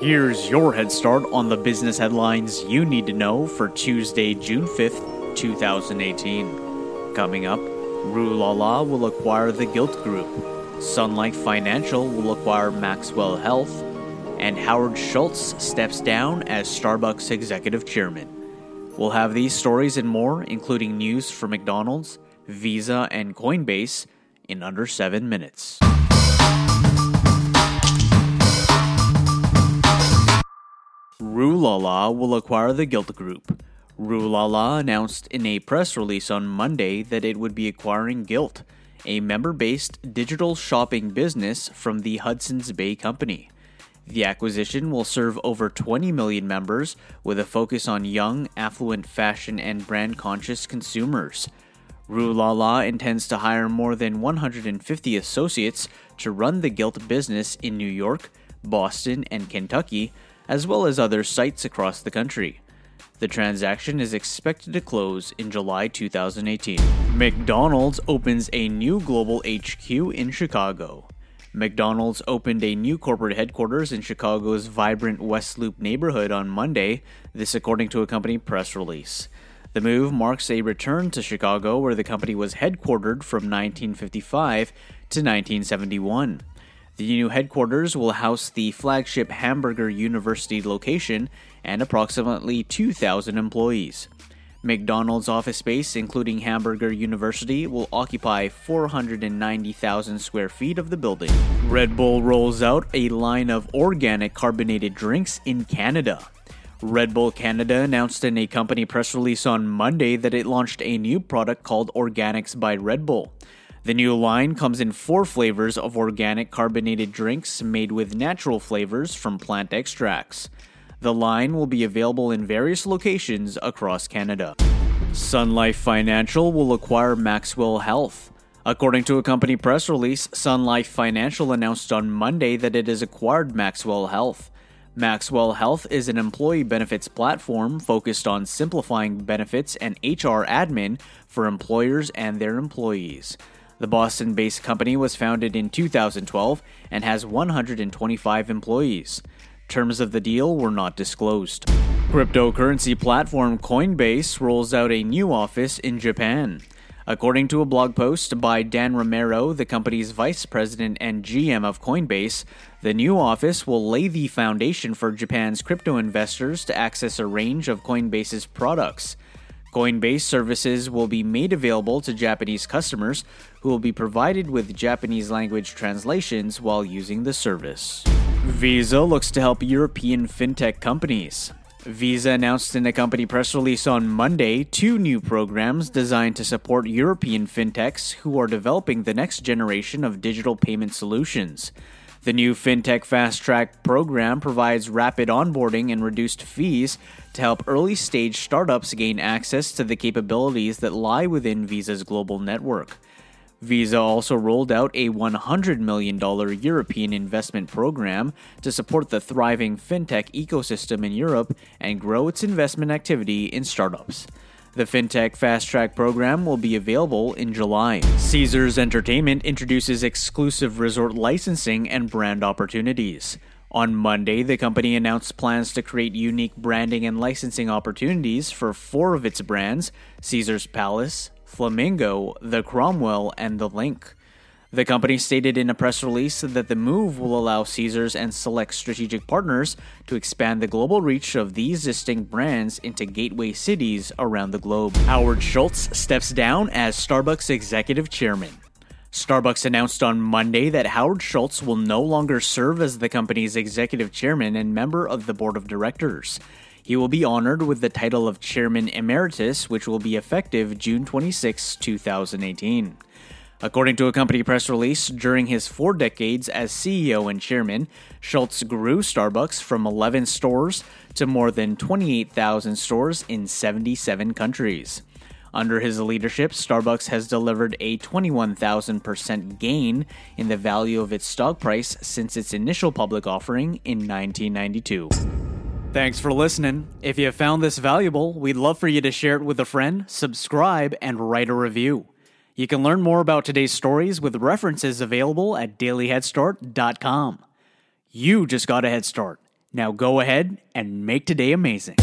Here's your head start on the business headlines you need to know for Tuesday, June 5th, 2018. Coming up, Rue La La will acquire the Gilt Group, Sun Life Financial will acquire Maxwell Health, and Howard Schultz steps down as Starbucks executive chairman. We'll have these stories and more, including news for McDonald's, Visa, and Coinbase, in under seven minutes. Rue La La will acquire the Gilt Group. Rue La La announced in a press release on Monday that it would be acquiring Gilt, a member based digital shopping business from the Hudson's Bay Company. The acquisition will serve over 20 million members with a focus on young, affluent, fashion, and brand conscious consumers. Rue La La intends to hire more than 150 associates to run the Gilt business in New York, Boston, and Kentucky, as well as other sites across the country. The transaction is expected to close in July 2018. McDonald's opens a new global HQ in Chicago. McDonald's opened a new corporate headquarters in Chicago's vibrant West Loop neighborhood on Monday, this according to a company press release. The move marks a return to Chicago, where the company was headquartered from 1955 to 1971. The new headquarters will house the flagship Hamburger University location and approximately 2,000 employees. McDonald's office space, including Hamburger University, will occupy 490,000 square feet of the building. Red Bull rolls out a line of organic carbonated drinks in Canada. Red Bull Canada announced in a company press release on Monday that it launched a new product called Organics by Red Bull. The new line comes in four flavors of organic carbonated drinks made with natural flavors from plant extracts. The line will be available in various locations across Canada. Sun Life Financial will acquire Maxwell Health. According to a company press release, Sun Life Financial announced on Monday that it has acquired Maxwell Health. Maxwell Health is an employee benefits platform focused on simplifying benefits and HR admin for employers and their employees. The Boston based company was founded in 2012 and has 125 employees. Terms of the deal were not disclosed. Cryptocurrency platform Coinbase rolls out a new office in Japan. According to a blog post by Dan Romero, the company's vice president and GM of Coinbase, the new office will lay the foundation for Japan's crypto investors to access a range of Coinbase's products. Coinbase services will be made available to Japanese customers who will be provided with Japanese language translations while using the service. Visa looks to help European fintech companies. Visa announced in a company press release on Monday two new programs designed to support European fintechs who are developing the next generation of digital payment solutions. The new FinTech Fast Track program provides rapid onboarding and reduced fees to help early stage startups gain access to the capabilities that lie within Visa's global network. Visa also rolled out a $100 million European investment program to support the thriving fintech ecosystem in Europe and grow its investment activity in startups. The FinTech Fast Track program will be available in July. Caesars Entertainment introduces exclusive resort licensing and brand opportunities. On Monday, the company announced plans to create unique branding and licensing opportunities for four of its brands Caesars Palace, Flamingo, the Cromwell, and the LINQ. The company stated in a press release that the move will allow Caesars and select strategic partners to expand the global reach of these distinct brands into gateway cities around the globe. Howard Schultz steps down as Starbucks executive chairman. Starbucks announced on Monday that Howard Schultz will no longer serve as the company's executive chairman and member of the board of directors. He will be honored with the title of Chairman Emeritus, which will be effective June 26, 2018. According to a company press release, during his four decades as CEO and chairman, Schultz grew Starbucks from 11 stores to more than 28,000 stores in 77 countries. Under his leadership, Starbucks has delivered a 21,000% gain in the value of its stock price since its initial public offering in 1992. Thanks for listening. If you found this valuable, we'd love for you to share it with a friend, subscribe, and write a review. You can learn more about today's stories with references available at dailyheadstart.com. You just got a head start. Now go ahead and make today amazing.